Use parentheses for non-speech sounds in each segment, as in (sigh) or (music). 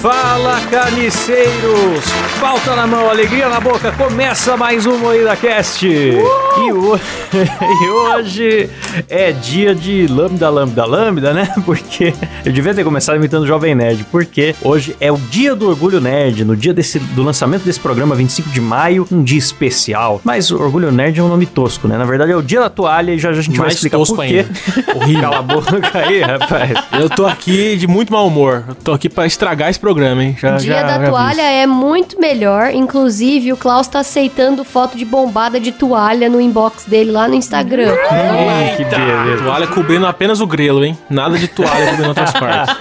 Fala carniceiros! Pauta na mão, alegria na boca, começa mais um Moída Cast! E, ho- (laughs) e hoje é dia de lambda, lambda, lambda, né? (laughs) Porque eu devia ter começado imitando o Jovem Nerd, porque hoje é o dia do Orgulho Nerd, no dia desse, do lançamento desse programa, 25 de maio, um dia especial. Mas o Orgulho Nerd é um nome tosco, né? Na verdade é o dia da toalha e já, já a gente vai Mais explicar tosco por quê. (laughs) Horrível. Cala a boca aí, rapaz. Eu tô aqui de muito mau humor. Eu tô aqui pra estragar esse programa, hein? Já, Dia já- da já toalha é muito melhor. Inclusive, o Klaus tá aceitando foto de bombada de toalha no inbox dele lá no Instagram. Hum, que Eita, beleza. Toalha cobrindo apenas o grelo, hein? Nada de toalha cobrindo outras (laughs) partes.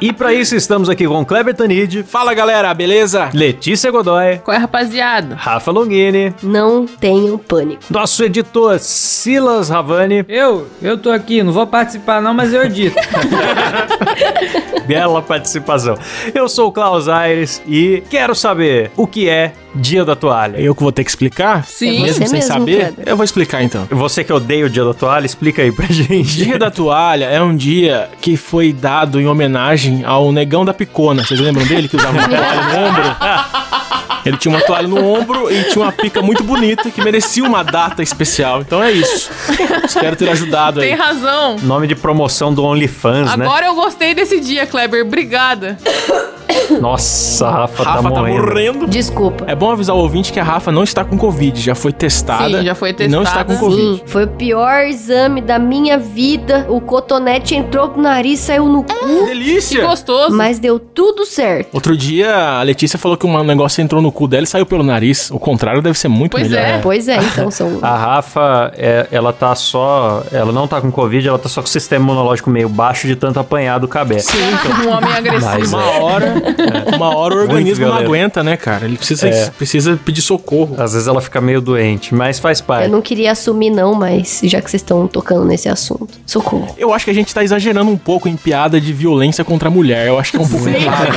E pra isso estamos aqui com Kleber Tanid, Fala, galera, beleza? Letícia Godoy, Qual é, rapaziada? Rafa Longini, Não tenham pânico. nosso editor Silas Ravani, Eu, eu tô aqui, não vou participar não, mas eu edito. (laughs) bela participação. Eu sou o Klaus Aires e quero saber o que é Dia da Toalha. Eu que vou ter que explicar? Sim. Mesmo Você sem mesmo, saber? Kleber. Eu vou explicar então. Você que odeia o Dia da Toalha, explica aí pra gente. Dia da Toalha é um dia que foi dado em homenagem ao negão da picona. Vocês lembram dele que usava uma (laughs) toalha no ombro? Ele tinha uma toalha no ombro e tinha uma pica muito bonita que merecia uma data especial. Então é isso. Espero ter ajudado Tem aí. razão. Nome de promoção do OnlyFans, né? Agora eu gostei desse dia, Kleber. Obrigada. Nossa, a Rafa, Rafa tá tá morrendo. morrendo. Desculpa. É bom avisar o ouvinte que a Rafa não está com Covid, já foi testada. Sim, já foi e Não está com testada. Covid. Sim, foi o pior exame da minha vida. O cotonete entrou pro nariz, saiu no cu, Que delícia! Que gostoso. mas deu tudo certo. Outro dia a Letícia falou que um negócio entrou no cu dela e saiu pelo nariz. O contrário deve ser muito Pois melhor. é. Pois é, então são. (laughs) A Rafa, é, ela tá só. Ela não tá com Covid, ela tá só com o sistema imunológico meio baixo de tanto apanhar do cabé. Sim, (laughs) Um homem agressivo. Mas, Uma hora, uma hora o organismo não aguenta, né, cara? Ele precisa, É. precisa pedir socorro. Às vezes ela fica meio doente, mas faz parte. Eu não queria assumir, não, mas já que vocês estão tocando nesse assunto. Socorro. Eu acho que a gente tá exagerando um pouco em piada de violência contra a mulher. Eu acho que é um pouco errado.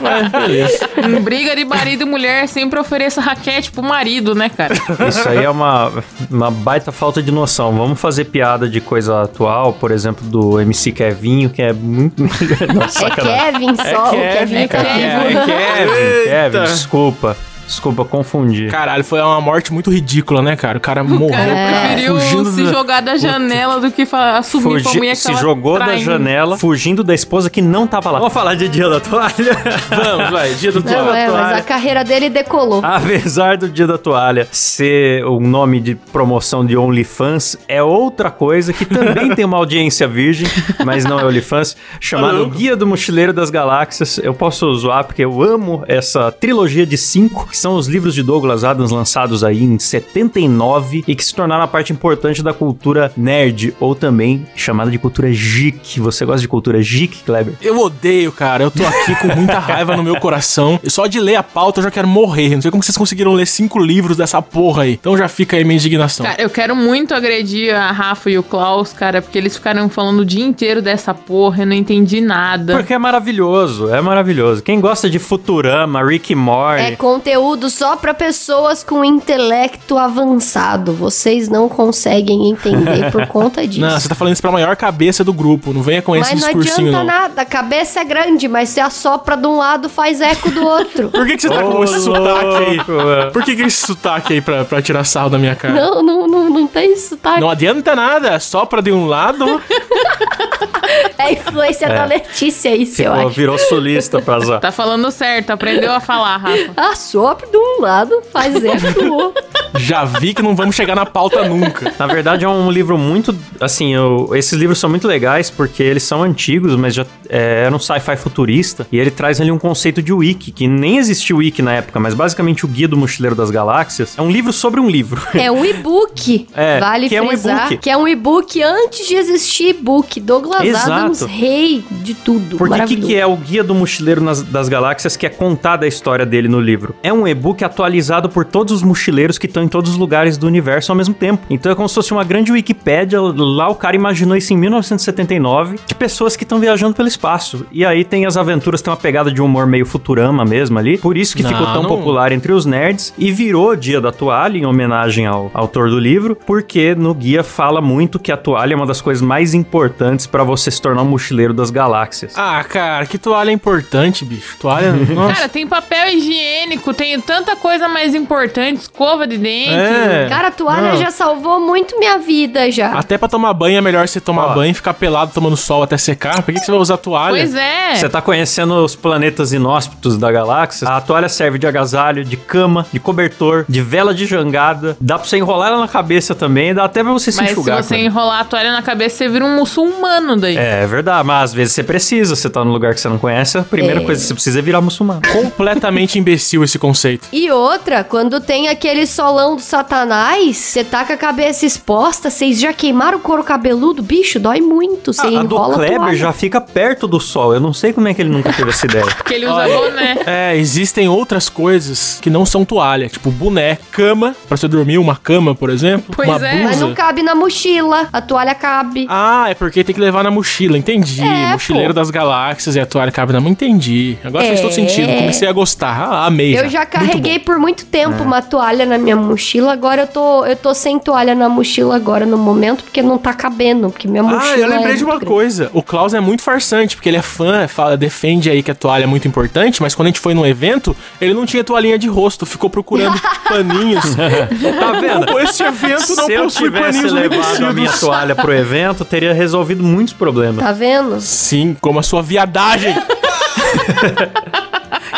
Mas (laughs) beleza. Em briga de marido e mulher, sempre ofereça raquete pro marido, né, cara? Isso aí é uma, uma baita falta de noção. Vamos fazer piada de coisa atual, por exemplo, do MC Kevinho, que é muito. (laughs) Nossa, É Kevin só, o Kevin Kevin. É Kevin, Kevin, Eita. desculpa. Desculpa, confundi. Caralho, foi uma morte muito ridícula, né, cara? O cara morreu, cara cara, preferiu fugindo se da- jogar da janela do que fa- assumir pra Fugi- mulher que se jogou da traindo. janela, fugindo da esposa que não tava lá. Vamos falar de Dia da Toalha? (laughs) Vamos, vai, dia do Não, toalha. é, mas a carreira dele decolou. Apesar do Dia da Toalha ser o nome de promoção de OnlyFans, é outra coisa que também tem uma (laughs) audiência virgem, mas não é OnlyFans, chamado louco. Guia do Mochileiro das Galáxias. Eu posso zoar porque eu amo essa trilogia de cinco, que são os livros de Douglas Adams lançados aí em 79 e que se tornaram a parte importante da cultura nerd, ou também chamada de cultura geek. Você gosta de cultura geek, Kleber? Eu odeio, cara. Eu tô aqui com muita raiva no meu coração. E Só de ler a pauta eu já quero morrer. Não sei como vocês conseguiram ler cinco livros dessa porra aí. Então já fica aí minha indignação. Cara, eu quero muito agredir a Rafa e o Klaus, cara, porque eles ficaram falando o dia inteiro dessa porra, eu não entendi nada. Porque é maravilhoso, é maravilhoso. Quem gosta de Futurama, Rick Morty... É conteúdo só pra pessoas com intelecto avançado. Vocês não conseguem entender por (laughs) conta disso. Não, você tá falando isso pra maior cabeça do grupo. Não venha com esse mas não discursinho, adianta não. nada. A cabeça é grande, mas se assopra de um lado, faz eco do outro. (laughs) Por que, que você tá com Ô, esse sotaque aí? mano. Por que, que esse sotaque aí pra, pra tirar sarro da minha cara? não, não, não, não tem tá? Não adianta nada, só pra de um lado. (laughs) (laughs) É a influência da Letícia isso, eu Ficou, acho. virou solista pra zoar. Tá falando certo, aprendeu a falar, Rafa. (laughs) Assopra de um lado, faz eco do outro. Já vi que não vamos chegar na pauta nunca. Na verdade, é um livro muito. Assim, eu- esses livros são muito legais porque eles são antigos, mas já é, era um sci-fi futurista. E ele traz ali um conceito de wiki, que nem existia wiki na época, mas basicamente o Guia do Mochileiro das Galáxias é um livro sobre um livro. É um e-book. É, vale que é um frisar que é um e-book antes de existir e-book. Douglas Exato. Adams, rei de tudo. Porque o que, que é o Guia do Mochileiro nas- das Galáxias que é contada a história dele no livro? É um e-book atualizado por todos os mochileiros que estão estão em todos os lugares do universo ao mesmo tempo. Então é como se fosse uma grande Wikipédia. Lá o cara imaginou isso em 1979 de pessoas que estão viajando pelo espaço. E aí tem as aventuras, tem uma pegada de humor meio Futurama mesmo ali. Por isso que Não, ficou tão não- popular entre os nerds e virou Dia da Toalha em homenagem ao autor do livro, porque no guia fala muito que a toalha é uma das coisas mais importantes para você se tornar um mochileiro das galáxias. Ah, cara, que toalha é importante, bicho. Toalha. (laughs) Nossa. Cara, tem papel higiênico, tem tanta coisa mais importante, escova de dente. É. Cara, a toalha Não. já salvou muito minha vida já. Até pra tomar banho é melhor você tomar Ó. banho e ficar pelado tomando sol até secar. Por que, que você vai usar toalha? Pois é. Você tá conhecendo os planetas inóspitos da galáxia? A toalha serve de agasalho, de cama, de cobertor, de vela de jangada. Dá pra você enrolar ela na cabeça também, dá até pra você se Mas se enxugar. você com ela. enrolar a toalha na cabeça, você vira um muçulmano daí. É, é verdade, mas às vezes você precisa, você tá num lugar que você não conhece, a primeira É. coisa que você precisa é virar muçulmano. Completamente imbecil esse conceito. E outra, quando tem aquele solão do satanás, você tá com a cabeça exposta, vocês já queimaram o couro cabeludo? Bicho, dói muito. Você a, a do enrola a Kleber já fica perto do sol, eu não sei como é que ele nunca teve essa ideia. (laughs) Porque ele usa boné. É, existem outras coisas que não são toalha, tipo boné, cama, pra você dormir, uma cama, por exemplo. Pois uma é. blusa. Mas não cabe na mochila, a toalha cabe. Ah, é porque tem que levar na mochila, entendi. É, Mochileiro pô. das galáxias e a toalha cabe na mão, entendi. Agora fez É. todo sentido, comecei a gostar. Ah, amei. Eu já Muito carreguei bom. por muito tempo uma toalha na minha mochila, agora eu tô, eu tô sem toalha na mochila agora no momento, porque não tá cabendo, porque minha mochila Ah, eu lembrei é de uma muito grande. coisa. O Klaus é muito farsante, porque ele é fã, fala, defende aí que a toalha é muito importante, mas quando a gente foi num evento, ele não tinha toalhinha de rosto, ficou procurando (laughs) paninhos. Tá vendo? Esse evento não Se eu possui tivesse paninhos levado a minha toalha pro evento, teria resolvido muitos problemas. Tá vendo? Sim, como a sua viadagem.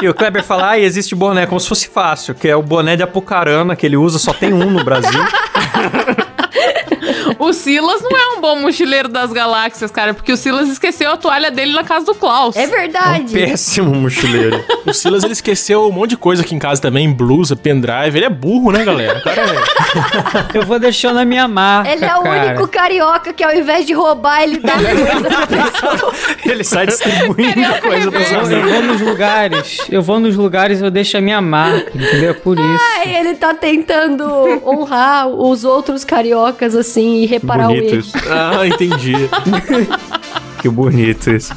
E o Kleber fala, ah, existe boné, como se fosse fácil, que é o boné de Apucarana, que ele usa, só tem um no Brasil. (laughs) O Silas não é um bom mochileiro das galáxias, cara, porque o Silas esqueceu a toalha dele na casa do Klaus. É verdade. Péssimo mochileiro. (laughs) O Silas, ele esqueceu um monte de coisa aqui em casa também, blusa, pendrive. Ele é burro, né, galera? Cara é... (laughs) Eu vou deixando a minha marca, Ele é o cara. único carioca que ao invés de roubar, ele dá coisa pra (laughs) pessoa. Ele sai distribuindo coisa pros Eu, eu amigos. vou nos lugares, eu vou nos lugares, eu deixo a minha marca, entendeu? Por isso. Aí ele tá tentando honrar os outros cariocas, assim, e reparar o Bonito erro. isso. Ah, entendi. (laughs) Que bonito isso.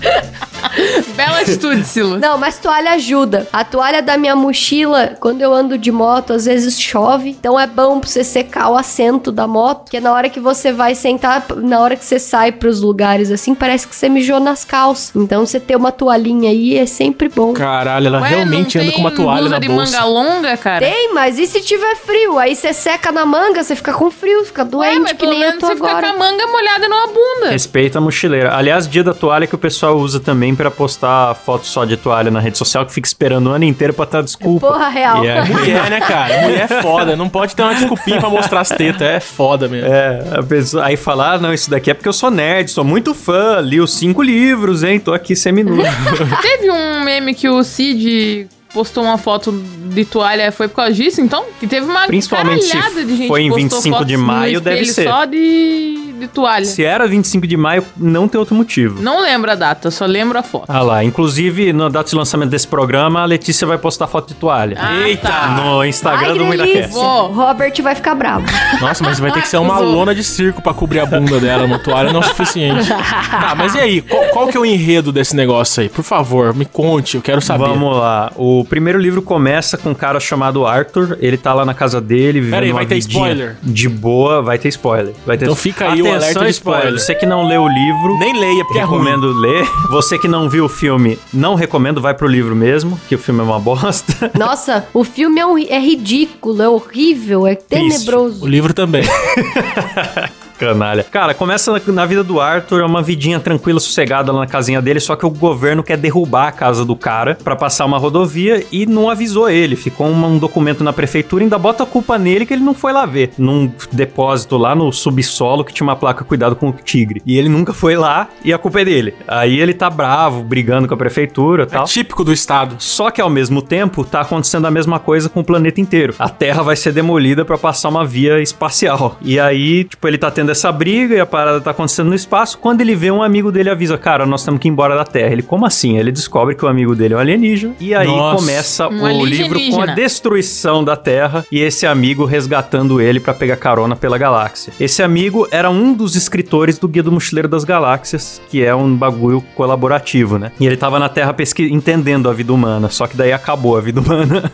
(laughs) Bela atitude, Silas. Não, mas toalha ajuda. A toalha da minha mochila, quando eu ando de moto, às vezes chove. Então é bom pra você secar o assento da moto. Porque na hora que você vai sentar, na hora que você sai pros lugares assim, parece que você mijou nas calças. Então você ter uma toalhinha aí é sempre bom. Caralho, ela Ué, realmente anda com uma tem toalha blusa na de bolsa. manga longa, cara? Tem, mas e se tiver frio? Aí você seca na manga, você fica com frio, fica Ué, doente, mas que pelo nem eu menos tô você fica agora. com a manga molhada numa bunda. Respeita a mochileira. Aliás, dia da toalha que o pessoal usa também pra postar foto só de toalha na rede social, que fica esperando o ano inteiro pra dar desculpa. Porra, real. E é- Mulher, (laughs) né, cara? Mulher é foda. Não pode ter uma desculpinha pra mostrar as tetas. É foda mesmo. É, a pessoa aí falar, ah, não, isso daqui é porque eu sou nerd, sou muito fã, li os cinco livros, hein, tô aqui seminu. (laughs) Teve um meme que o Cid postou uma foto de toalha, foi por causa disso, então? Que teve uma Principalmente caralhada de gente foi em que postou 25 de maio, deve ser. só de, de toalha. Se era 25 de maio, não tem outro motivo. Não lembro a data, só lembro a foto. Ah lá, inclusive, na data de lançamento desse programa, a Letícia vai postar foto de toalha. Ah, Eita! tá. No Instagram Ai, do que MuidaCast. Robert vai ficar bravo. Nossa, mas vai ter que ser uma lona de circo pra cobrir a bunda dela. Uma toalha não é o suficiente. Tá, mas e aí? Qual, qual que é o enredo desse negócio aí? Por favor, me conte, eu quero saber. Vamos lá. O primeiro livro começa com um cara chamado Arthur. Ele tá lá na casa dele, vivendo Pera aí, uma vai ter spoiler? De boa, vai ter spoiler. Vai ter Então fica aí o Atenção, alerta de spoiler. Você que não leu o livro, Nem leia, porque é ruim. recomendo ler. Você que não viu o filme, não recomendo, vai pro livro mesmo, que o filme é uma bosta. (laughs) Nossa, o filme é, um é ridículo, é horrível, é O tenebroso. livro também. (laughs) Canalha. Cara, começa na, na vida do Arthur, é uma vidinha tranquila, sossegada lá na casinha dele, só que o governo quer derrubar a casa do cara pra passar uma rodovia e não avisou ele. Ficou uma- um documento na prefeitura, ainda bota a culpa nele que ele não foi lá ver. Num depósito lá no subsolo que tinha uma placa cuidado com o tigre. E ele nunca foi lá e a culpa é dele. Aí ele tá bravo, brigando com a prefeitura e É tal. típico do estado. Só que ao mesmo tempo tá acontecendo a mesma coisa com o planeta inteiro. A Terra vai ser demolida pra passar uma via espacial. E aí, tipo, ele tá tendo tendo essa briga e a parada tá acontecendo no espaço. Quando ele vê um amigo dele avisa, cara, nós temos que ir embora da Terra. Ele, como assim? Ele descobre que o amigo dele é um alienígena. E aí Nossa. começa Um o livro com a destruição da Terra e esse amigo resgatando ele pra pegar carona pela galáxia. Esse amigo era um dos escritores do Guia do Mochileiro das Galáxias, que é um bagulho colaborativo, né? E ele tava na Terra pesqui- entendendo a vida humana, só que daí acabou a vida humana. (laughs)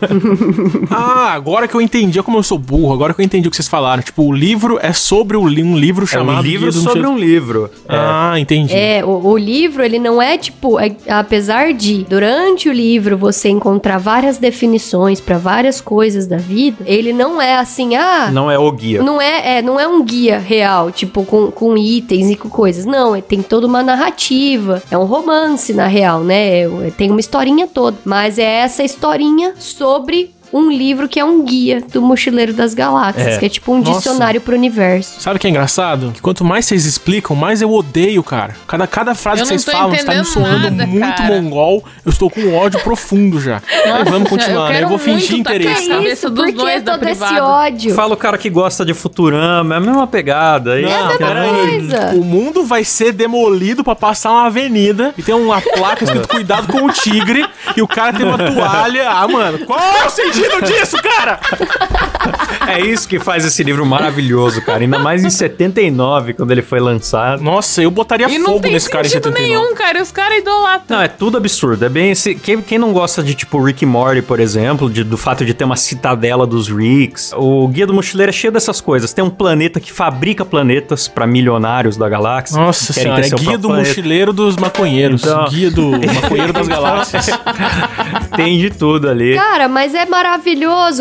Ah, agora que eu entendi, como eu sou burro, agora que eu entendi o que vocês falaram. Tipo, o livro é sobre um livro é chamado um livro sobre um livro. É. Ah, entendi. É, o, o livro, ele não é tipo, é- apesar de durante o livro você encontrar várias definições pra várias coisas da vida, ele não é assim, ah, Não é o guia. Não é, é, não é um guia real, tipo, com, com itens e com coisas. Não, é- tem toda uma narrativa. É um romance, na real, né? É- tem uma historinha toda. Mas é essa historinha sobre um livro que é um guia do Mochileiro das Galáxias, É. que é tipo um Nossa. dicionário pro universo. Sabe o que é engraçado? Que quanto mais vocês explicam, mais eu odeio, cara. Cada, cada frase Eu que vocês falam está me soando nada, muito cara. mongol. Eu estou com um ódio (laughs) profundo já. Mas vamos continuar, né? quero Eu vou fingir interesse. tá? dos Por que da todo esse ódio? Fala o cara que gosta de Futurama, é a mesma pegada. Aí, Não, mesma peraí. coisa. O mundo vai ser demolido pra passar uma avenida e tem uma placa escrito cuidado com o tigre e o cara tem uma (laughs) toalha. Ah, mano, qual é o sentido disso, cara? É isso que faz esse livro maravilhoso, cara. Ainda mais em 79, quando ele foi lançado. Nossa, eu botaria E não fogo tem nesse cara em sentido 79. nenhum, cara. Os caras idolatram. Não, é tudo absurdo. É bem esse. Quem, quem não gosta de, tipo, Rick e Morty, por exemplo, de- do fato de ter uma citadela dos Ricks. O Guia do Mochileiro é cheio dessas coisas. Tem um planeta que fabrica planetas pra milionários da galáxia. Nossa que senhora, é guia do planeta. mochileiro dos maconheiros. Então- Guia do (laughs) maconheiro das galáxias. Tem de tudo ali. Cara, mas é maravilhoso,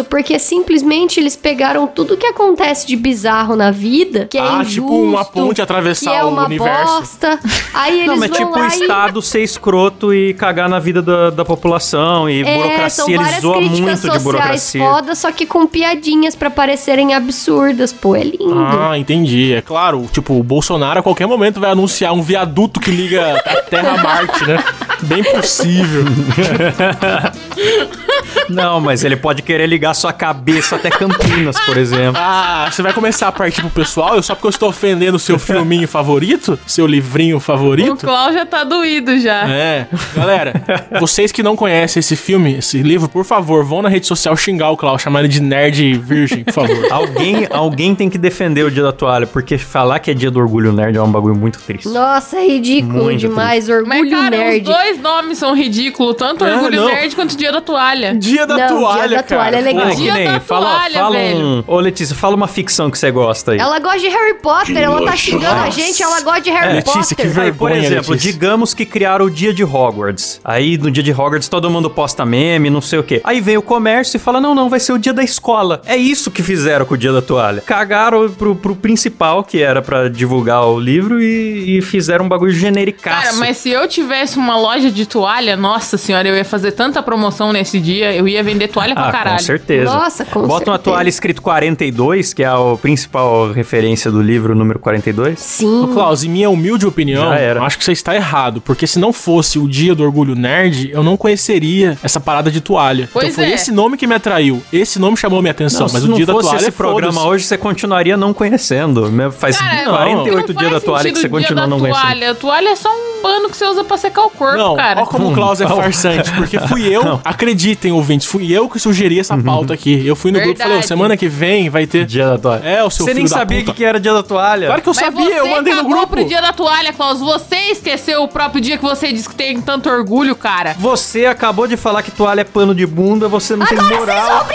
porque simplesmente eles pegaram tudo que acontece de bizarro na vida, que é Ah, injusto, tipo uma ponte atravessar que é o uma universo. bosta. Aí eles Não, mas vão tipo o lá e Estado ser escroto e cagar na vida da, da população. E É, burocracia, ele várias zoa críticas muito de burocracia. foda, só que com piadinhas pra parecerem absurdas. Pô, é lindo. Ah, entendi. É claro, tipo, o Bolsonaro a qualquer momento vai anunciar um viaduto que liga a Terra a Marte, né? Bem possível. (laughs) Não, mas ele pode querer ligar sua cabeça até Campinas, por exemplo. Ah, você vai começar a partir pro pessoal? Eu só porque eu estou ofendendo o seu filminho favorito? Seu livrinho O favorito? Klaus já tá doído já. É, galera, vocês que não conhecem esse filme, esse livro, por favor, vão na rede social xingar o Klaus, chamar ele de nerd virgem, por favor. (laughs) Alguém, alguém tem que defender o dia da toalha, porque falar que é dia do orgulho nerd é um bagulho muito triste. Nossa, é ridículo Muito demais. Mas, Orgulho cara, nerd. os dois nomes são ridículos. Tanto É, Orgulho não. Nerd quanto Dia da Toalha. Dia da Não, Dia toalha, da cara. Toalha é legal. Ah, Dia que nem, da fala, toalha, fala velho. um... Ô, Letícia, fala uma ficção que você gosta aí. Ela gosta de Harry Potter, ela tá xingando a gente, ela gosta de Harry Letícia, que Potter. Aí, por vergonha, exemplo, Letícia. digamos que criaram o dia de Hogwarts. Aí, no dia de Hogwarts, todo mundo posta meme, não sei o quê. Aí vem o comércio e fala, não, não, vai ser o dia da escola. É isso que fizeram com o dia da toalha. Cagaram pro, pro principal, que era pra divulgar o livro, e, e fizeram um bagulho genericaço. Cara, mas se eu tivesse uma loja de toalha, nossa senhora, eu ia fazer tanta promoção nesse dia, eu ia vender toalha pra Ah, caralho. com certeza. Nossa, com Bota uma certeza. toalha escrito 42, que é a principal referência do livro, número 42. Sim. Ô, Klaus, em minha humilde opinião, acho que você está errado. Porque se não fosse o dia do orgulho nerd, eu não conheceria essa parada de toalha. Pois então foi é. esse nome que me atraiu. Esse nome chamou minha atenção. Não, mas se o não dia da fosse toalha esse é programa foda-se. hoje, você continuaria não conhecendo. Me- Faz Cara, 48 não dias da toalha que você continua não conhecendo. toalha. A toalha é só um pano que você usa pra secar o corpo, Não, cara. ó como o Klaus é farsante, porque fui eu, (laughs) acreditem, ouvintes, fui eu que sugeri essa pauta aqui. Eu fui no grupo e falei, Verdade. semana que vem vai ter... Dia da toalha. É, o seu Você nem sabia que que era dia da toalha. Claro que eu Mas sabia, eu mandei no grupo. pro dia da toalha, Klaus. Você esqueceu o próprio dia que você disse que tem tanto orgulho, cara. Você acabou de falar que toalha é pano de bunda, você não tem moral.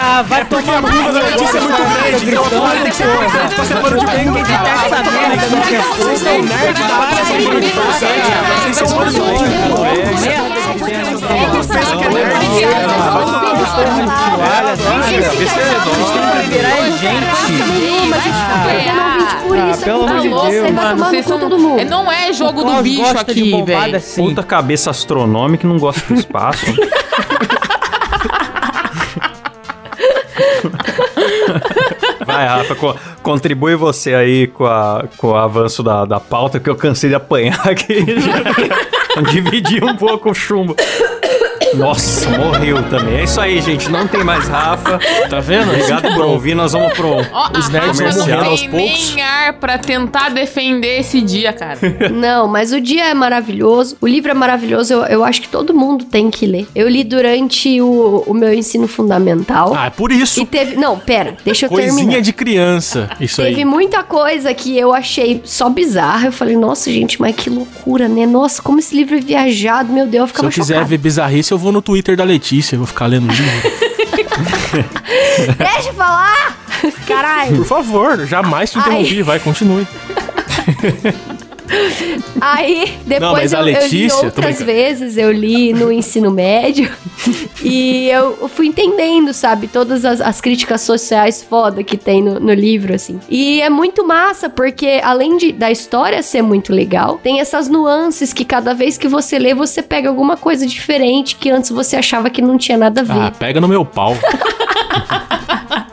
Ah, vai porque a bunda da Letícia é muito grande, então a toalha tem que ser perfeita. Você pode ter que editar essa merda que não quer Vocês são nerd para essa Vocês são doidos. Nenhuma, a gente tá perdendo ouvinte por Ah, isso. pelo amor tá de Deus, Mano, tomar no vocês cu são... todo mundo. Não é jogo do bicho de aqui, velho. assim. Puta cabeça astronômica que não gosta do espaço. Vai, Rafa, co- contribui você aí com, a, com o avanço da, da pauta, que eu cansei de apanhar aqui. (laughs) Dividir um pouco o chumbo. Nossa, morreu também. É isso aí, gente. Não tem mais Rafa. Tá vendo? Obrigado por ouvir. Nós vamos pro. Ó, Os nerds vão morrendo aos poucos. nem ar pra tentar defender esse dia, cara. (laughs) Não, mas o dia é maravilhoso. O livro é maravilhoso. Eu, eu acho que todo mundo tem que ler. Eu li durante o, o meu ensino fundamental. Ah, é por isso. E teve. Não, pera, deixa eu Coisinha terminar. de criança. Isso Teve aí. muita coisa que eu achei só bizarra. Eu falei, nossa, gente, mas que loucura, né? Nossa, como esse livro é viajado, meu Deus, eu Se ficava eu quiser chocada. ver bizarrice, eu vou no Twitter da Letícia. Eu vou ficar lendo livro. (laughs) Deixa eu falar! Caralho! Por favor, jamais te interrompi. Vai, continue. (laughs) Aí, Não, depois a eu, eu li outras vezes, eu li no ensino médio. e eu, eu fui entendendo, sabe, todas as, as críticas sociais foda que tem no, no livro, assim. E é muito massa, porque além de, da história ser muito legal, tem essas nuances que cada vez que você lê, você pega alguma coisa diferente que antes você achava que não tinha nada a ver. Ah, pega no meu pau. (laughs)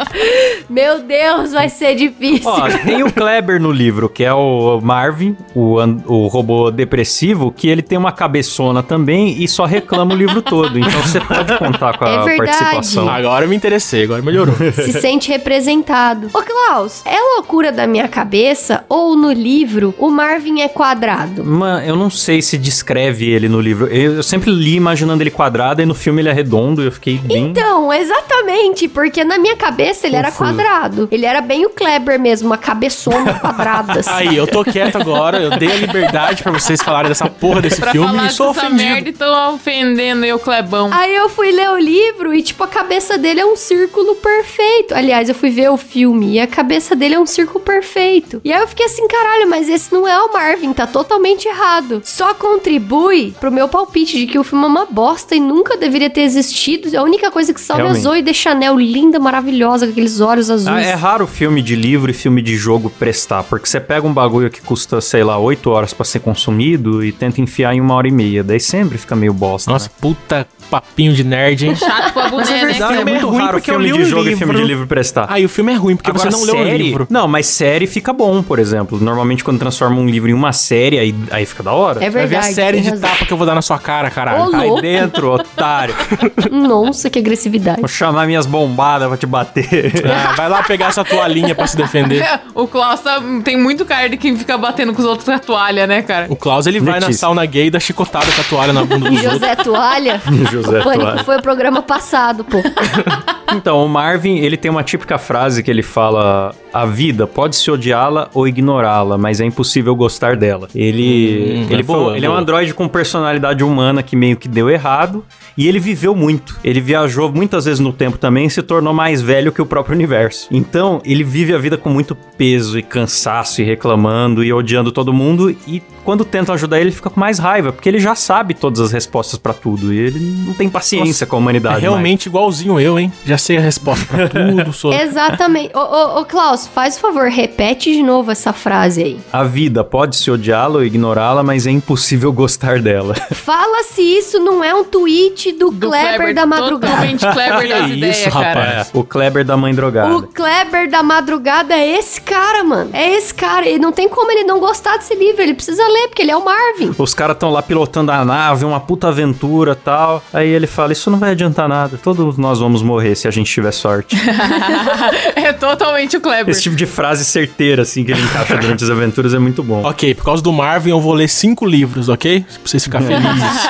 Meu Deus, vai ser difícil. Ó, tem o Kleber no livro, que é o Marvin, o, o robô depressivo, que ele tem uma cabeçona também e só reclama o livro todo. Então você pode contar com a É verdade. participação. Agora eu me interessei, agora melhorou. (laughs) se sente representado. Ô, Klaus, é loucura da minha cabeça ou no livro o Marvin é quadrado? Mano, eu não sei se descreve ele no livro. Eu, eu sempre li imaginando ele quadrado e no filme ele é redondo e eu fiquei bem. Então, exatamente, porque na minha cabeça ele era quadrado. Ele era bem o Kleber mesmo, uma cabeçona quadrada. (laughs) assim. Aí, eu tô quieto agora, eu dei a liberdade pra vocês falarem dessa porra desse Pra filme falar e sou dessa merda ofendido. e tô ofendendo eu, Clebão. Aí eu fui ler o livro e, tipo, a cabeça dele é um círculo perfeito. Aliás, eu fui ver o filme e a cabeça dele é um círculo perfeito. E aí eu fiquei assim, caralho, mas esse não é o Marvin, tá totalmente errado. Só contribui pro meu palpite de que o filme é uma bosta e nunca deveria ter existido. A única coisa que salva é a Realmente. Zoe de Chanel, linda, maravilhosa, aqueles olhos azuis. Ah, é raro filme de livro e filme de jogo prestar, porque você pega um bagulho que custa, sei lá, 8 horas pra ser consumido e tenta enfiar em uma hora e meia. Daí sempre fica meio bosta. Nossa, né? puta papinho de nerd, hein? Chato pra boné, né? Não, é filme é muito ruim raro porque eu filme li de jogo e filme de livro. livro prestar. Aí o filme é ruim porque Agora, você não leu o série- livro. Não, mas série fica bom, por exemplo. Normalmente quando transforma um livro em uma série, aí, aí fica da hora. É Vai ver verdade. a série de razão. tapa que eu vou dar na sua cara, caralho. Aí dentro, otário. (laughs) Nossa, que agressividade. Vou chamar minhas bombadas pra te bater. Ah, vai lá pegar essa toalhinha pra se defender. (laughs) O Klaus tá- tem muito cara de quem fica batendo com os outros com a toalha, né, cara? O Klaus, ele vai na Letícia. sauna gay e dá chicotada com a toalha na bunda dos outros. José Toalha. (laughs) José o Pânico foi o programa passado, pô. (laughs) Então, o Marvin, ele tem uma típica frase que ele fala: A vida pode-se odiá-la ou ignorá-la, mas é impossível gostar dela. Ele, Hum, ele, é foi- boa, ele é um boa. androide com personalidade humana que meio que deu errado. E ele viveu muito. Ele viajou muitas vezes no tempo também e se tornou mais velho que o próprio universo. Então, ele vive a vida com muito peso e cansaço e reclamando e odiando todo mundo. E quando tentam ajudar ele, ele fica com mais raiva, porque ele já sabe todas as respostas pra tudo. E ele não tem paciência com a É humanidade. mais. realmente igualzinho eu, hein? Já sei a resposta pra (laughs) tudo. Sou... Exatamente. Ô, ô, ô, Klaus, faz o favor, repete de novo essa frase aí. A vida pode-se odiá-la ou ignorá-la, mas é impossível gostar dela. (laughs) Fala se isso não é um tweet do, Do Kleber, da madrugada. Totalmente Kleber das (laughs) ideias, isso, cara. rapaz. o Kleber da mãe drogada. O Kleber da madrugada é esse cara, mano. É esse cara. E não tem como ele não gostar desse livro. Ele precisa ler, porque ele é o Marvin. Os caras estão lá pilotando a nave, uma puta aventura tal. Aí ele fala: Isso não vai adiantar nada. Todos nós vamos morrer se a gente tiver sorte. (laughs) é totalmente o Kleber. Esse tipo de frase certeira, assim, que ele encaixa durante as aventuras é muito bom. Ok, por causa do Marvin eu vou ler cinco livros, ok? Pra vocês ficarem felizes.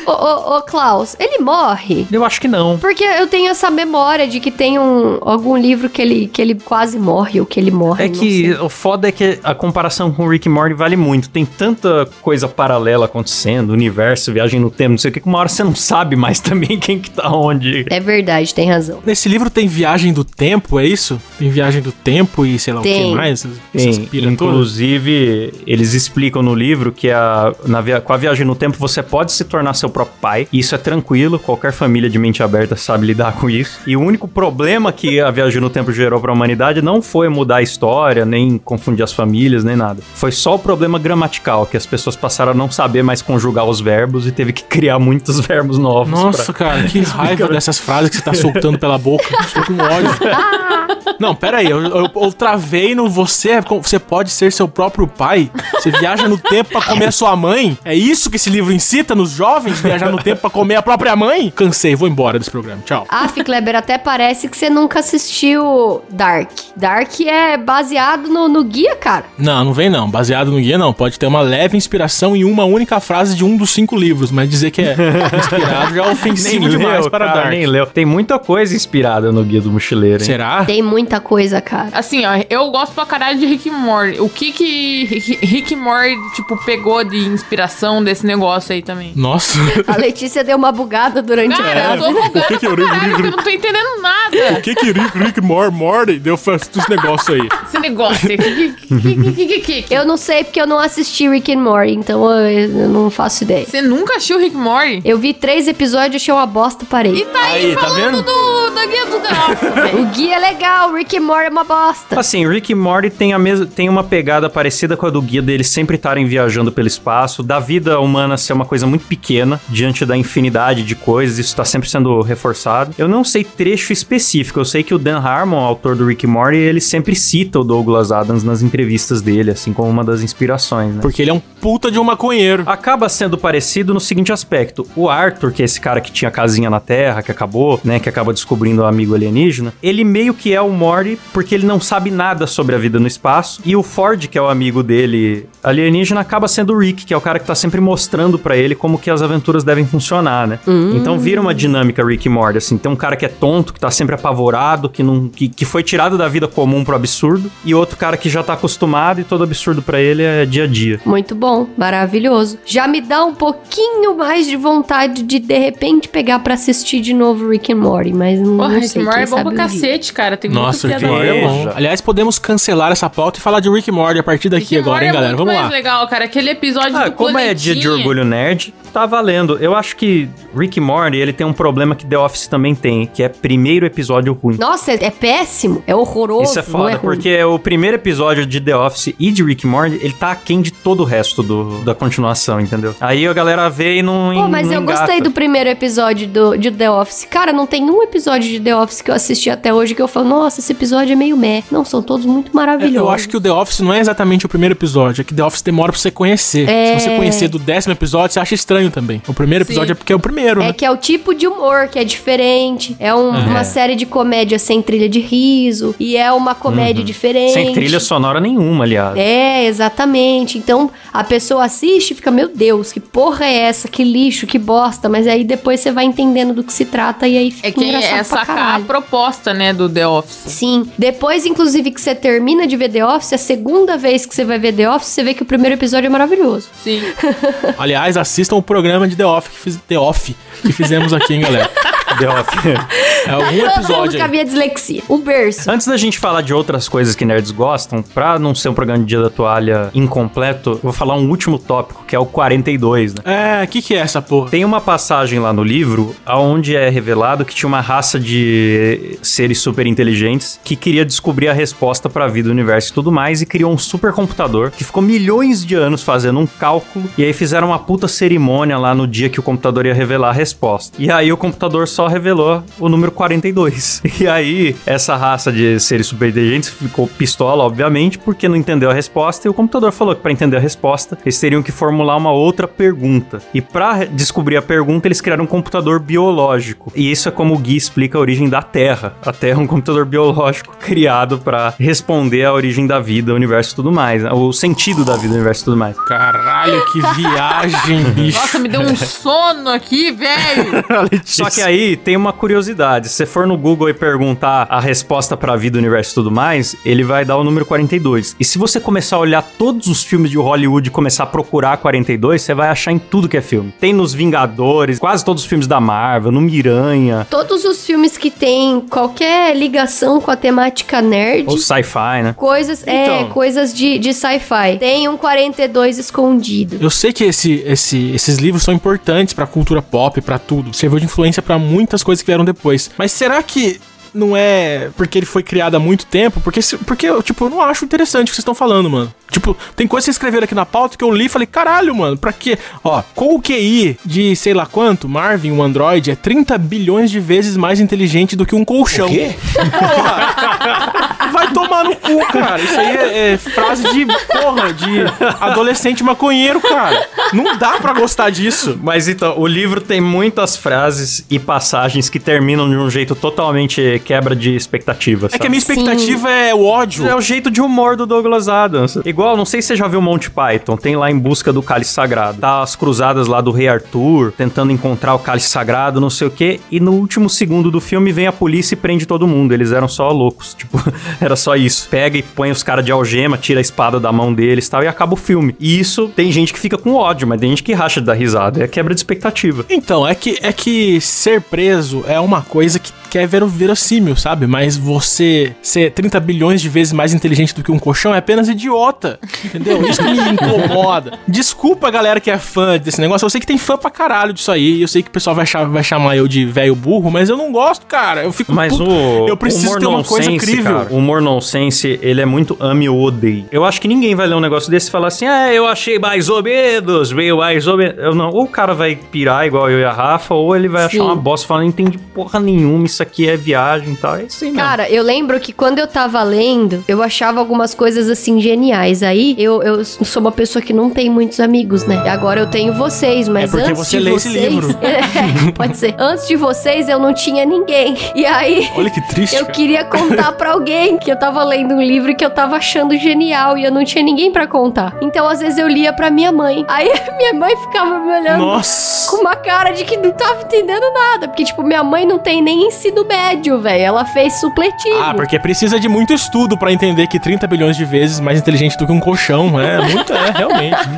(laughs) Ô, ô, ô, Klaus, ele morre? Eu acho que não. Porque eu tenho essa memória de que tem um, algum livro que ele, que ele quase morre, ou que ele morre. É que sei. o foda é que a comparação com o Rick e Morty vale muito. Tem tanta coisa paralela acontecendo, universo, viagem no tempo, não sei o que, que uma hora você não sabe mais (laughs) também quem que tá onde. É verdade, tem razão. Nesse livro tem viagem do tempo, é isso? Tem viagem do tempo e sei lá o Tem. que mais? Tem, inclusive, eles explicam no livro que a, na via- com a viagem no tempo você pode se tornar seu próprio pai. E isso é tranquilo, qualquer família de mente aberta sabe lidar com isso. E o único problema que a viagem no tempo gerou pra humanidade não foi mudar a história, nem confundir as famílias, nem nada. Foi só o problema gramatical, que as pessoas passaram a não saber mais conjugar os verbos e teve que criar muitos (laughs) verbos novos. Nossa, pra- cara, que raiva (laughs) dessas frases que você tá soltando pela boca. Estou com ódio. (laughs) Não, pera aí, eu, eu, eu travei no você, é você pode ser seu próprio pai? Você viaja no tempo pra comer a sua mãe? É isso que esse livro incita nos jovens? Viajar no tempo pra comer a própria mãe? Cansei, vou embora desse programa, tchau. Aff, Kleber, até parece que você nunca assistiu Dark. Dark é baseado no, no guia, cara. Não, não vem não, baseado no guia não, pode ter uma leve inspiração em uma única frase de um dos cinco livros, mas dizer que é inspirado já é ofensivo demais para cara, Dark. nem leu. Tem muita coisa inspirada no Guia do Mochileiro, hein? Será? Tem muita coisa, cara. Assim, ó, eu gosto pra caralho de Rick and Morty. O que que Rick Rick Morty, tipo, pegou de inspiração desse negócio aí também? Nossa. A Letícia deu uma bugada durante a Cara, eu frase. tô bugada que que é o pra Rick- caralho, Rick- eu não tô entendendo nada. que que Rick, Rick, Mor, Morty deu esse negócio aí? Esse negócio aí. Que, que, que, que, que, que, que? Eu não sei porque eu não assisti Rick and Morty, então eu, eu não faço ideia. Você nunca assistiu Rick Morty? Eu vi três episódios, achei uma bosta, E parei. tá aí, Aí, tá falando vendo? do, da guia do. O guia é legal, Rick and Morty é uma bosta. Assim, Rick e Morty tem, a mes... tem uma pegada parecida com a do guia deles sempre estarem viajando pelo espaço, da vida humana ser uma coisa muito pequena diante da infinidade de coisas, isso tá sempre sendo reforçado. Eu não sei trecho específico, eu sei que o Dan Harmon, autor do Rick e Morty, ele sempre cita o Douglas Adams nas entrevistas dele, assim como uma das inspirações, né? Porque ele é um puta de um maconheiro. acaba sendo parecido no seguinte aspecto. O Arthur, que é esse cara que tinha casinha na Terra, que acabou, né, que acaba descobrindo o amigo alienígena, ele meio que é o Morty porque ele não sabe nada sobre a vida no espaço. E o Ford, que é o amigo dele alienígena, acaba sendo o Rick, que é o cara que tá sempre mostrando pra ele como que as aventuras devem funcionar, né? Então vira uma dinâmica Rick e Morty, assim. Tem um cara que é tonto, que tá sempre apavorado, que não que, que foi tirado da vida comum pro absurdo, e outro cara que já tá acostumado e todo absurdo pra ele é dia a dia. Muito bom, maravilhoso. Já me dá um pouquinho mais de vontade de de repente pegar pra assistir de novo Rick and Morty, mas não, Porra, não Rick sei. and Morty quem é bom pra cacete, cara. Tem Nossa, Rick Morty é bom. Veja. Aliás, podemos cancelar essa pauta e falar de Rick and Morty a partir daqui Rick agora, Morty hein, é galera? Vamos lá. legal, cara. Aquele episódio Ah, do como é dia de orgulho nerd, tá valendo. Eu acho que Rick Morty, ele tem um problema que The Office também tem, que é primeiro episódio ruim. Nossa, é, é péssimo, é horroroso. Isso é foda, ruim. porque o primeiro episódio de The Office e de Rick Morty, ele tá aquém de todo o resto do, da continuação, entendeu? Aí a galera vê e não Pô, mas não eu engata. gostei do primeiro episódio do, de The Office. Cara, não tem um episódio de The Office que eu assisti até hoje que eu falo, nossa, esse episódio é meio meh. Não, são todos muito maravilhosos. Eu acho que o The Office não é exatamente o primeiro episódio, é que The Office demora pra você conhecer. É. Se você conhecer do décimo episódio, você acha estranho também. O primeiro Sim. episódio é porque é o primeiro, É né? que é o tipo de humor que é diferente. É um- uma série de comédia sem trilha de riso. E é uma comédia diferente. Sem trilha sonora nenhuma, aliás. É, exatamente. Então a pessoa assiste e fica, meu Deus, que porra é essa? Que lixo, que bosta. Mas aí depois você vai entendendo do que se trata e aí fica É que engraçado é pra sacar a proposta, né, do The Office. Sim. Depois, inclusive, que você termina de ver The Office, a segunda vez que você vai ver The Office, você vê que o primeiro episódio é maravilhoso. Sim. (laughs) Aliás, assistam o programa de The Office que, fiz, The Off que fizemos aqui, hein, galera. (laughs) The Office. É algum Todo mundo episódio com a aí. minha dislexia. Um berço. Antes da gente falar de outras coisas que nerds gostam, pra não ser um programa de dia da toalha incompleto, eu vou falar um último tópico, que é o 42, né? É, o que que é essa porra? Tem uma passagem lá no livro onde é revelado que tinha uma raça de seres super inteligentes que queria descobrir a resposta para a vida, o universo e tudo mais e criou um supercomputador que ficou milhões de anos fazendo um cálculo e aí fizeram uma puta cerimônia lá no dia que o computador ia revelar a resposta. E aí o computador só revelou o número 42. (laughs) E aí essa raça de seres super inteligentes ficou pistola, obviamente, porque não entendeu a resposta e o computador falou que para entender a resposta eles teriam que formular uma outra pergunta. E para descobrir a pergunta, eles criaram um computador biológico. E isso é como o Gui explica a origem da Terra. A Terra é um computador biológico (laughs) criado para responder à origem da vida, o universo e tudo mais, né? o sentido da vida, o universo e tudo mais. Caralho, que (laughs) viagem, bicho. Nossa, me deu um sono aqui, velho. Só que aí tem uma curiosidade. Se você for no Google e perguntar a resposta pra vida, universo e tudo mais, ele vai dar o número 42. E se você começar a olhar todos os filmes de Hollywood e começar a procurar 42, você vai achar em tudo que é filme. Tem nos Vingadores, quase todos os filmes da Marvel, no Miranha, Todos os filmes que tem qualquer ligação com a temática nerd. ou sci-fi, né? Coisas, é, Então. coisas de, de sci-fi. Tem um 42 escondido. Eu sei que esse, esse- esses livros são importantes pra cultura pop, pra tudo. Serviu de influência pra muitas coisas que vieram depois. Mas será que não é porque ele foi criado há muito tempo? Porque, porque tipo, eu não acho interessante o que vocês estão falando, mano. Tipo, tem coisas que vocês escreveram aqui na pauta que eu li e falei, caralho, mano, pra quê? Ó, com o QI de sei lá quanto, Marvin, um android, é 30 bilhões de vezes mais inteligente do que um colchão. O quê? Porra! Vai tomar no cu, cara. Isso aí é, é frase de, porra, de adolescente maconheiro, cara. Não dá pra gostar disso. Mas então, o livro tem muitas frases e passagens que terminam de um jeito totalmente quebra de expectativas. É que a minha expectativa é o ódio. É o jeito de humor do Douglas Adams. Igual, não sei se você já viu Monty Python, tem lá em busca do cálice sagrado. Tá as cruzadas lá do rei Arthur, tentando encontrar o cálice sagrado, não sei o quê, e no último segundo do filme vem a polícia e prende todo mundo. Eles eram só loucos, (laughs) tipo, era só isso. Pega e põe os caras de algema, tira a espada da mão deles e tal, e acaba o filme. E isso tem gente que fica com ódio, mas tem gente que racha dar risada. É quebra de expectativa. Então, é que, é que ser preso é uma coisa que quer ver o verossímil, sabe? Mas você ser 30 bilhões de vezes mais inteligente do que um colchão é apenas idiota, entendeu? Isso que me incomoda. Desculpa, galera que é fã desse negócio. Eu sei que tem fã pra caralho disso aí. Eu sei que o pessoal vai, chamar, vai chamar eu de velho burro, mas eu não gosto, cara. Eu fico Mas puto. o Eu preciso humor ter uma coisa incrível. cara, o humor nonsense, ele é muito ame ou odeie. Eu acho que ninguém vai ler um negócio desse e falar assim, ah, eu achei mais ou menos, meio mais ou menos. Eu não, ou o cara vai pirar igual eu e a Rafa, ou ele vai Sim. achar uma bosta falando, não entendi porra nenhuma, isso aqui é viagem e tal. É isso aí mesmo. Cara, eu lembro que quando eu tava lendo, eu achava algumas coisas assim geniais. Aí eu, eu sou uma pessoa que não tem muitos amigos, né? E agora eu tenho vocês, mas É porque antes você de lê esse vocês, livro. (laughs) É, pode ser. Antes de vocês eu não tinha ninguém. E aí Olha que triste. eu cara. queria contar pra alguém que eu tava lendo um livro que eu tava achando genial e eu não tinha ninguém pra contar. Então às vezes eu lia pra minha mãe. Aí (laughs) minha mãe ficava me olhando Nossa. com uma cara de que não tava entendendo nada. Porque, tipo, minha mãe não tem nem ensino médio, velho. Ela fez supletivo. Ah, porque precisa de muito estudo pra entender que 30 bilhões de vezes mais inteligente do que um colchão. É muito, é, realmente. (laughs)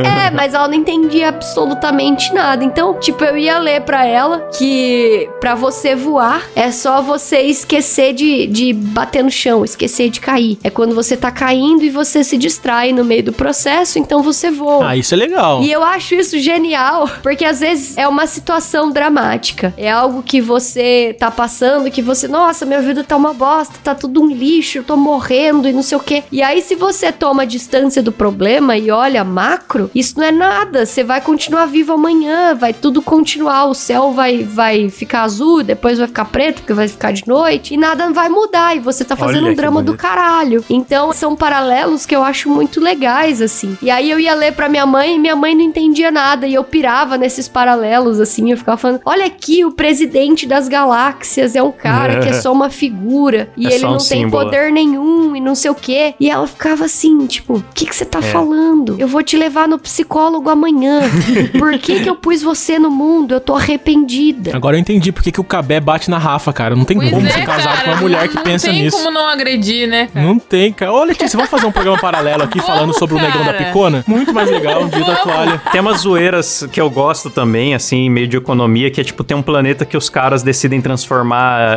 É, mas ela não entendia absolutamente nada. Então, tipo, eu ia ler pra ela que pra você voar é só você esquecer de, de bater no chão, esquecer de cair. É quando você tá caindo e você se distrai no meio do processo, então você voa. Ah, isso é legal. E eu acho isso genial, porque às vezes é uma situação dramática. É algo que você tá passando, que você, nossa, minha vida tá uma bosta, tá tudo um lixo, eu tô morrendo e não sei o quê. E aí, se você toma distância do problema e olha macro, isso não é nada. Você vai continuar vivo amanhã, vai tudo continuar, o céu vai, vai ficar azul, depois vai ficar preto, porque vai ficar de noite, e nada vai mudar. E você tá fazendo Olha um drama do caralho. Então, são paralelos que eu acho muito legais, assim. E aí eu ia ler pra minha mãe e minha mãe não entendia nada. E eu pirava nesses paralelos, assim. Eu ficava falando: olha aqui, o presidente das galáxias é um cara que é só uma figura. E (laughs) É ele um não tem símbolo. poder nenhum e não sei o quê. E ela ficava assim, tipo, o que, que você tá É. falando? Eu vou te levar no psicólogo amanhã. Por que, que eu pus você no mundo? Eu tô arrependida. Agora eu entendi porque que o Cabé bate na Rafa, cara. Não tem Pois como é, ser casado cara, com uma mulher que não pensa tem nisso. como não agredir, né? cara? Não tem, cara. Ô, Letícia, vamos fazer um programa (laughs) paralelo aqui falando sobre o negão da cara. picona? Muito mais legal, um dia da toalha. Tem umas zoeiras que eu gosto também, assim, meio de economia, que é tipo, tem um planeta que os caras decidem transformar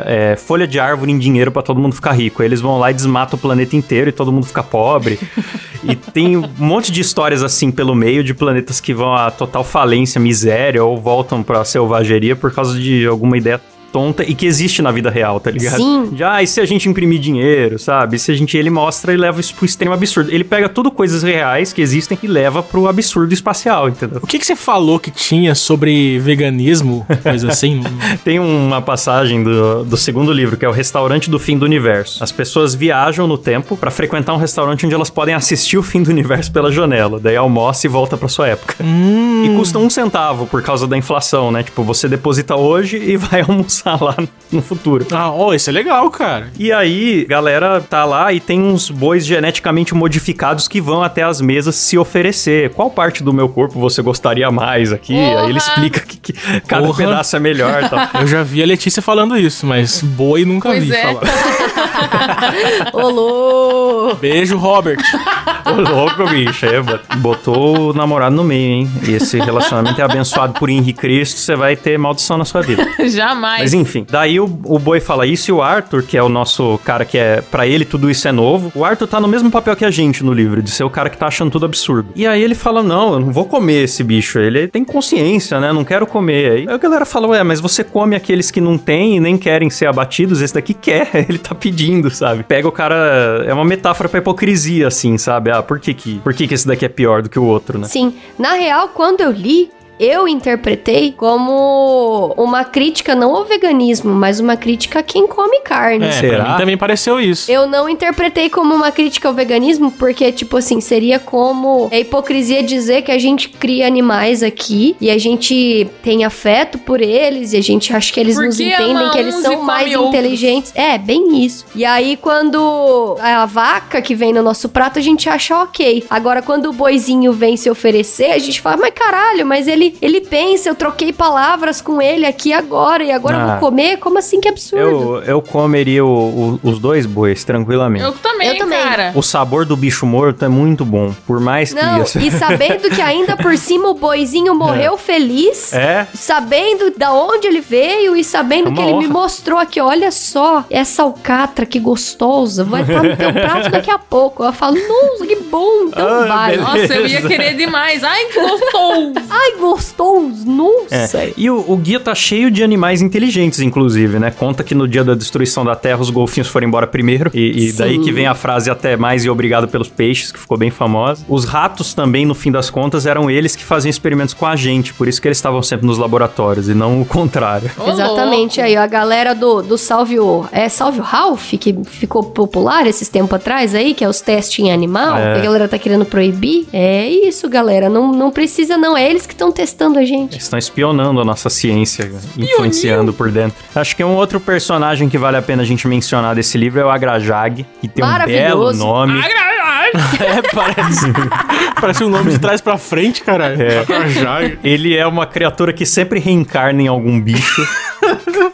é, folha de árvore em dinheiro pra todo mundo ficar rico. Aí eles vão lá e desmatam o planeta inteiro e todo mundo fica pobre. (laughs) e tem um monte de histórias assim pelo meio de planetas que vão a total falência, miséria ou voltam pra selvageria por causa de alguma ideia tonta e que existe na vida real, tá ligado? Sim. Já, e se a gente imprimir dinheiro, sabe? Se a gente, ele mostra e leva isso pro extremo absurdo. Ele pega tudo coisas reais que existem e leva pro absurdo espacial, entendeu? O que, que você falou que tinha sobre veganismo, coisa assim? (laughs) Tem uma passagem do, do segundo livro, que é o Restaurante do Fim do Universo. As pessoas viajam no tempo pra frequentar um restaurante onde elas podem assistir o fim do universo pela janela. Daí almoça e volta pra sua época. hum, E custa um centavo por causa da inflação, né? Tipo, você deposita hoje e (laughs) vai almoçar lá no futuro. ah, ó, isso é legal, cara. E aí, galera tá lá e tem uns bois geneticamente modificados que vão até as mesas se oferecer. Qual parte do meu corpo você gostaria mais aqui? Porra! Aí ele explica que, que cada Porra! pedaço é melhor e tal. (laughs) Eu já vi a Letícia falando isso, mas boi nunca Pois vi é. falar. (laughs) Olô! Beijo, Robert. (laughs) Ô, louco, bicho. É, bot- botou o namorado no meio, hein? E esse relacionamento é abençoado por Henrique Cristo, você vai ter maldição na sua vida. Jamais. Mas enfim, daí o, o boi fala isso e o Arthur, que é o nosso cara que é, pra ele tudo isso é novo, o Arthur tá no mesmo papel que a gente no livro, de ser o cara que tá achando tudo absurdo. E aí ele fala: Não, eu não vou comer esse bicho. Ele tem consciência, né? Não quero comer. Aí a galera fala: Ué, mas você come aqueles que não têm e nem querem ser abatidos, esse daqui quer, (laughs) ele tá pedindo, sabe? Pega o cara. É uma metáfora pra hipocrisia, assim, sabe? Ah, por que que, por que, que esse daqui é pior do que o outro, né? Sim, na real, quando eu li, eu interpretei como uma crítica não ao veganismo, mas uma crítica a quem come carne. É, Será? pra mim também pareceu isso. Eu não interpretei como uma crítica ao veganismo, porque, tipo assim, seria como é hipocrisia dizer que a gente cria animais aqui e a gente tem afeto por eles e a gente acha que eles Por nos entendem, que eles são mais outros? inteligentes. É, bem isso. E aí, quando a vaca que vem no nosso prato, a gente acha ok. Agora, quando o boizinho vem se oferecer, a gente fala, mas caralho, mas ele, ele pensa, eu troquei palavras com ele aqui agora e agora eu Ah. vou comer? Como assim que absurdo? Eu, eu comeria o- o- os dois bois tranquilamente. Eu também, Eu também. cara. O sabor do bicho morto é muito bom, por mais que... Não, e sabendo que ainda por (laughs) cima o boizinho morreu feliz. É, Sabendo da onde ele veio e sabendo É que ele me mostrou aqui, olha só, essa alcatra que gostosa, vai estar no teu (laughs) prato daqui a pouco. Eu falo, nossa, que bom, então Ah, vai. beleza. Nossa, eu ia querer demais. Ai, que gostoso. Ai, gostoso, nossa. É. E o, o guia tá cheio de animais inteligentes, inclusive, né? Conta que no dia da destruição da Terra os golfinhos foram embora primeiro. E, e daí que vem a frase até mais e obrigado pelos peixes, que ficou bem famosa. Os ratos também, no fim das contas, eram eles que faziam experimentos com a gente. Por isso que eles estavam sempre nos laboratórios e não o contrário. Ô, Exatamente, louco. aí ó, a galera do, do Salve o... É Salve o Ralph, que ficou popular esses tempos atrás aí, que é os testes em animal, É. que a galera tá querendo proibir. É isso, galera, não, não precisa não, é eles que estão testando a gente. Eles estão espionando a nossa ciência, influenciando por dentro. Acho que um outro personagem que vale a pena a gente mencionar desse livro é o Agrajag, que tem um belo nome. (laughs) É, parece. (laughs) parece um nome de trás pra frente, caralho. É. Ele é uma criatura que sempre reencarna em algum bicho. (laughs)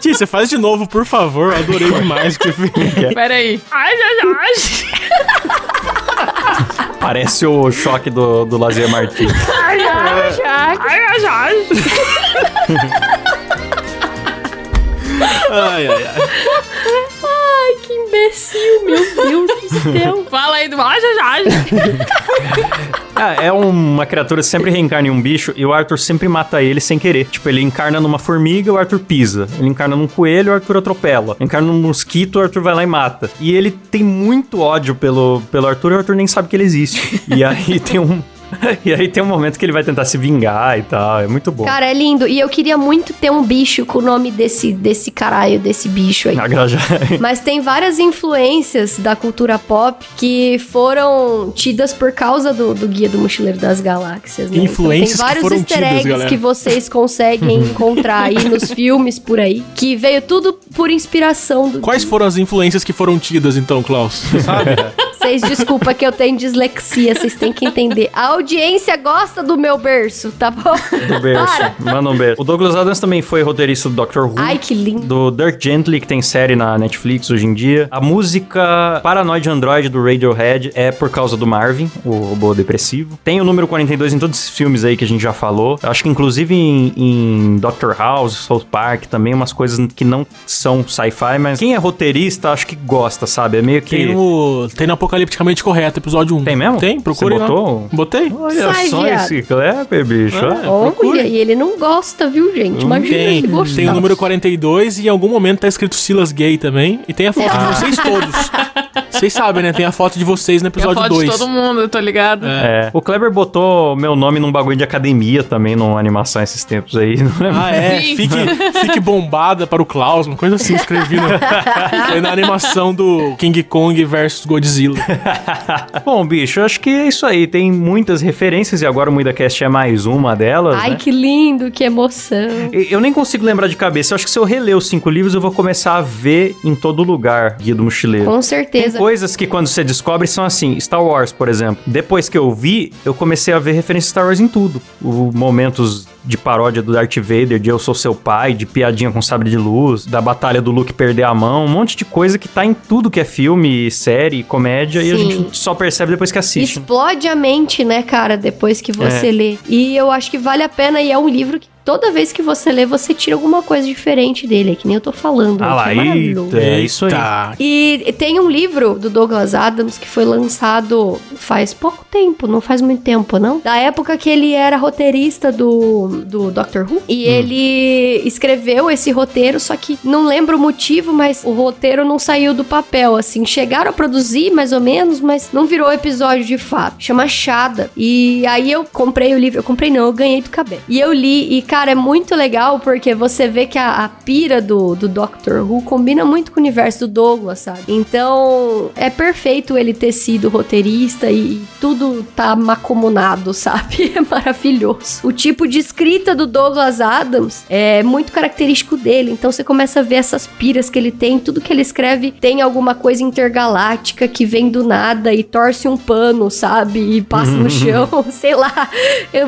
Tia, você faz de novo, por favor. Eu adorei demais o que você fez. Pera aí. Ai, ai, ai. Parece o choque do, do Lazer Martins. Ai, ai, ai. Ai, ai. Ai, ai, ai. Ai, que imbecil, meu Deus do céu. Fala aí do ai, ai, ai. (laughs) Ah, é uma criatura que sempre reencarna em um bicho e o Arthur sempre mata ele sem querer. Tipo, ele encarna numa formiga, o Arthur pisa. Ele encarna num coelho, o Arthur atropela. Encarna num mosquito, o Arthur vai lá e mata. E ele tem muito ódio pelo, pelo Arthur e o Arthur nem sabe que ele existe. E aí tem um. (laughs) E aí tem um momento que ele vai tentar se vingar e tal. É muito bom. Cara, é lindo. E eu queria muito ter um bicho com o nome desse, desse caralho, desse bicho aí. (laughs) Mas tem várias influências da cultura pop que foram tidas por causa do, do Guia do Mochileiro das Galáxias, né? Influências que então, tem vários foram easter tidas, eggs galera. que vocês conseguem (laughs) encontrar aí nos filmes por aí, que veio tudo por inspiração do Quais foram as influências que foram tidas, então, Klaus? Você sabe? Vocês desculpa que eu tenho dislexia, vocês têm que entender. A audiência gosta do meu berço, tá bom? Do berço. Para. Manda um beijo. O Douglas Adams também foi roteirista do Doctor Who. Ai, que lindo. do Dirk Gently, que tem série na Netflix hoje em dia. A música Paranoid Android do Radiohead é por causa do Marvin, o robô depressivo. Tem o número 42 em todos esses filmes aí que a gente já falou. Acho que inclusive em, em Doctor House, South Park, também umas coisas que não são sci-fi, mas quem é roteirista acho que gosta, sabe? É meio que... Tem no, tem no Apocalipticamente Correto, episódio 1. Tem mesmo? Tem, procure Você lá. botou? Botei. Olha Sai, só viado. esse Kleber, bicho. É. Olha, procure. e ele não gosta, viu, gente? Imagina Tem, se tem o número 42 e em algum momento tá escrito Silas Gay também. E tem a foto de vocês todos. Vocês sabem, né? Tem a foto de vocês no Tem a episódio foto de 2. todo mundo, eu tô ligado. É. O Kleber botou meu nome num bagulho de academia também, numa animação esses tempos aí. Não. Ah, é. Sim. Fique, fique bombada para o Klaus, uma coisa assim, escrevi no, (laughs) foi na animação do King Kong versus Godzilla. (laughs) Bom, bicho, eu acho que é isso aí. Tem muitas referências e agora o MuidaCast é mais uma delas. Ai, né? que lindo, que emoção. Eu nem consigo lembrar de cabeça. Eu acho que se eu reler os cinco livros, eu vou começar a ver em todo lugar Guia do Mochileiro. Com Tem certeza. coisas que quando você descobre são assim, Star Wars, por exemplo. Depois que eu vi, eu comecei a ver referência a Star Wars em tudo. O, momentos de paródia do Darth Vader, de Eu Sou Seu Pai, de piadinha com sabre de luz, da batalha do Luke perder a mão, um monte de coisa que tá em tudo que é filme, série, comédia, e a Sim. gente só percebe depois que assiste. né? Explode a mente, né, cara, depois que você É. lê. E eu acho que vale a pena, e é um livro que toda vez que você lê, você tira alguma coisa diferente dele, é que nem eu tô falando. Ah lá, é maravilhoso. eita, é isso aí. Tá. E tem um livro do Douglas Adams que foi lançado faz pouco tempo, não faz muito tempo, não? Da época que ele era roteirista do, do Doctor Who. E ele escreveu esse roteiro, só que não lembro o motivo, mas o roteiro não saiu do papel, assim. Chegaram a produzir, mais ou menos, mas não virou episódio de fato. Chama Chada. E aí eu comprei o livro. Eu comprei não, eu ganhei do cabelo. E eu li, e cara, é muito legal porque você vê que a, a pira do, do Doctor Who combina muito com o universo do Douglas, sabe? Então, é perfeito ele ter sido roteirista e tudo tá macomunado, sabe? (laughs) É maravilhoso. O tipo de escrita do Douglas Adams é muito característico dele. Então, você começa a ver essas piras que ele tem. Tudo que ele escreve tem alguma coisa intergaláctica que vem do nada e torce um pano, sabe? E passa no chão, (laughs) sei lá.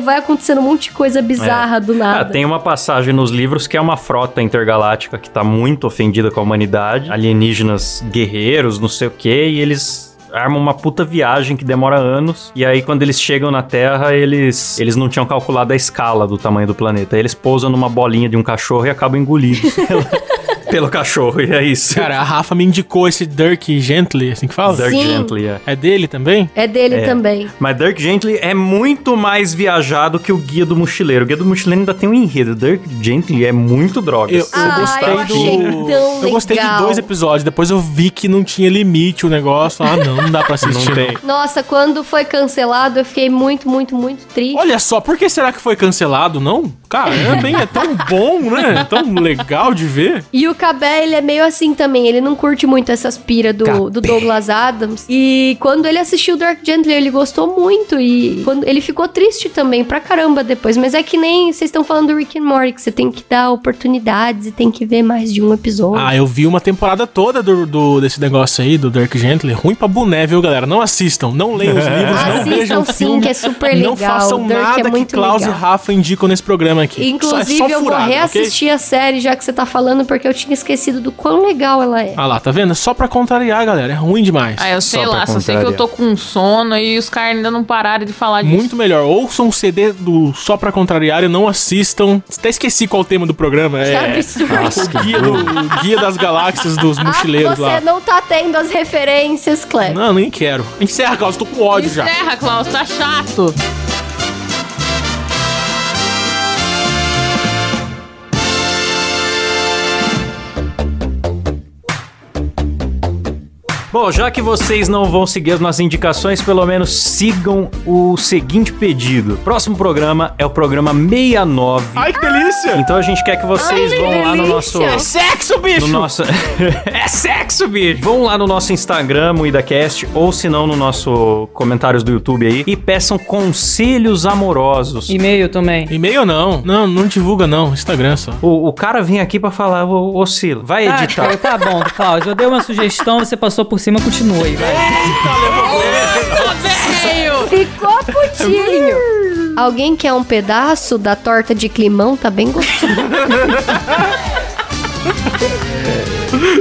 Vai acontecendo um monte de coisa bizarra do Ah, nada. tem uma passagem nos livros que é uma frota intergaláctica que tá muito ofendida com a humanidade, alienígenas guerreiros, não sei o que, e eles armam uma puta viagem que demora anos. E aí, quando eles chegam na Terra, eles, eles não tinham calculado a escala do tamanho do planeta. Eles pousam numa bolinha de um cachorro e acabam engolidos (laughs) pelo, cachorro. E é isso. Cara, a Rafa me indicou esse Dirk Gently, assim que fala? Dirk Sim. Gently, é. É dele também? É dele É. também. Mas Dirk Gently é muito mais viajado que o Guia do Mochileiro. O Guia do Mochileiro ainda tem um enredo. Dirk Gently é muito droga. Eu, eu Ah, gostei eu do. achei tão eu gostei de dois episódios, depois eu vi que não tinha limite o negócio. Ah, não, não dá pra assistir. Não tem. Nossa, quando foi cancelado, eu fiquei muito, muito, muito triste. Olha só, por que será que foi cancelado, não? Caramba, hein? É tão bom, né? É tão legal de ver. E o Cabé, ele é meio assim também. Ele não curte muito essas piras do, do Douglas Adams. E quando ele assistiu Dark Gently, ele gostou muito. E quando ele ficou triste também, pra caramba depois. Mas é que nem vocês estão falando do Rick and Morty, que você tem que dar oportunidades e tem que ver mais de um episódio. Ah, eu vi uma temporada toda do, do- desse negócio aí, do Dirk Gently. Ruim pra boné, viu, galera? Não assistam, não leiam os livros, não Assistam vejam sim, filme. que é super Não legal. façam O Dirk nada é que Klaus legal. e Rafa indicam nesse programa aqui. Inclusive, Só- é só eu vou furada, ok? reassistir a série, já que você tá falando, porque eu tinha esquecido do quão legal ela é. Ah lá, tá vendo? É só pra contrariar, galera. É ruim demais. Ah, eu sei Só lá, só sei que eu tô com sono e os caras ainda não pararam de falar disso. Muito melhor. Ouçam o CD do Só Pra Contrariar e não assistam. Até esqueci qual o tema do programa. Que É absurdo. o guia, do, o guia das galáxias dos mochileiros ah, você lá. não tá tendo as referências, Cleber. Não, nem quero. Encerra, Klaus. Tô com ódio já. Encerra, Klaus, tá chato. Bom, já que vocês não vão seguir as nossas indicações, pelo menos sigam o seguinte pedido. Próximo programa é o programa 69. Ai, que delícia! Então a gente quer que vocês Ai, vão lá no nosso. delícia! Sexo, No bicho! nosso... (laughs) é sexo, bicho! Vão lá no nosso Instagram, o IdaCast, ou se não no nosso comentários do YouTube aí, e peçam conselhos amorosos. E-mail também. E-mail não. Não, não divulga não. Instagram só. O, o cara vem aqui pra falar, ô, ô Sila, vai Ah, editar. cara, tá bom, Cláudio. Eu dei uma sugestão, você passou por cima, continua aí, vai. Velho! Ficou putinho. Alguém quer um pedaço da torta de climão? Tá bem gostoso. (laughs)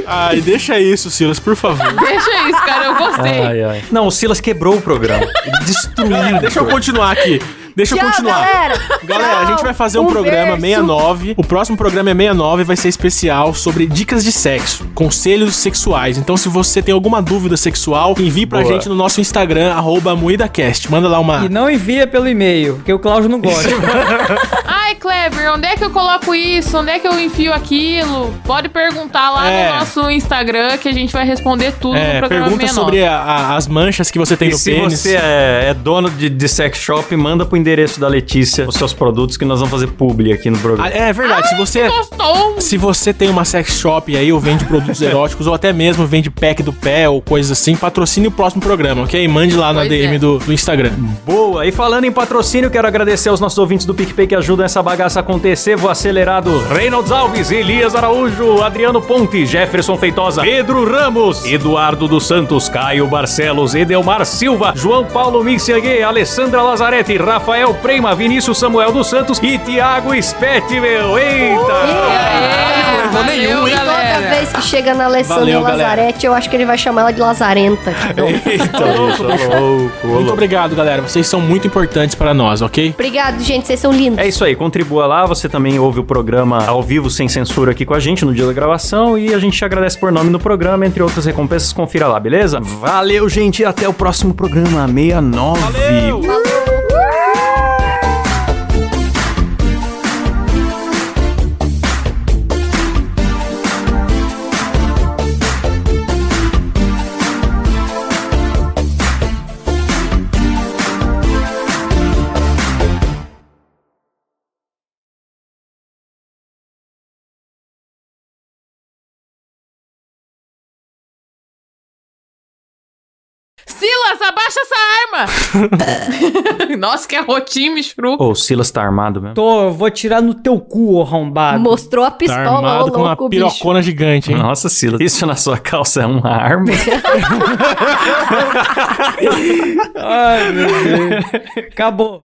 Ai, deixa isso, Silas, por favor. Deixa isso, cara, eu gostei. Ai, ai. Não, o Silas quebrou o programa. Ele destruiu. o Deixa eu continuar aqui. Deixa eu Tchau, continuar. galera. Galera, a gente vai fazer um, Um programa verso. 69. O próximo programa é 69 vai ser especial sobre dicas de sexo, conselhos sexuais. Então, se você tem alguma dúvida sexual, envie pra Boa. gente no nosso Instagram, arroba MoídaCast. Manda lá uma. E não envia pelo e-mail, porque o Cláudio não gosta. (laughs) (laughs) Ai, Kleber, onde é que eu coloco isso? Onde é que eu enfio aquilo? Pode perguntar lá É. no nosso Instagram que a gente vai responder tudo no É, programa pergunta 69. sobre a- a- as manchas que você tem E no se pênis. você é, é dono de, de sex shop, manda pro endereço da Letícia os seus produtos que nós vamos fazer publi aqui no programa. é verdade, se você. Gostou? Se você tem uma sex shop aí, ou vende produtos (laughs) eróticos, ou até mesmo vende pack do pé, ou coisas assim, patrocine o próximo programa, ok? Mande lá na Pois DM é. do, do Instagram. Boa! E falando em patrocínio, quero agradecer aos nossos ouvintes do PicPay que ajudam essa bagaça a acontecer. Vou acelerado. Reynolds Alves, Elias Araújo, Adriano Ponte, Jefferson Feitosa, Pedro Ramos, Eduardo dos Santos, Caio Barcelos, Edelmar Silva, João Paulo Mixiague, Alessandra Lazarete, Rafael Prema, Vinícius Samuel dos Santos e Tiago Spete, meu. Eita! Aê, errou nenhum, hein? Toda galera. vez que chega na Alessandra Valeu, galera. Lazarete, eu acho que ele vai chamar ela de Lazarenta. (laughs) Eita, louco, Muito louco. obrigado, galera. Vocês são muito importantes para nós, ok? Obrigado, gente. Vocês são lindos. É isso aí, contribua contribua lá. Você também ouve o programa ao vivo, sem censura, aqui com a gente no dia da gravação. E a gente te agradece por nome no programa, entre outras recompensas. Confira lá, beleza? Valeu, gente. e Até o próximo programa, 69. Valeu! Silas, abaixa essa arma! (laughs) Nossa, que arrotinho, michuru. Ô, o Silas tá armado mesmo. Tô, eu vou tirar no teu cu, ô arrombado. Mostrou a Tá pistola, ô armado com uma louco, bicho. pirocona gigante, hein? Nossa, Silas, isso na sua calça é uma arma? (laughs) Ai, meu Deus. Acabou.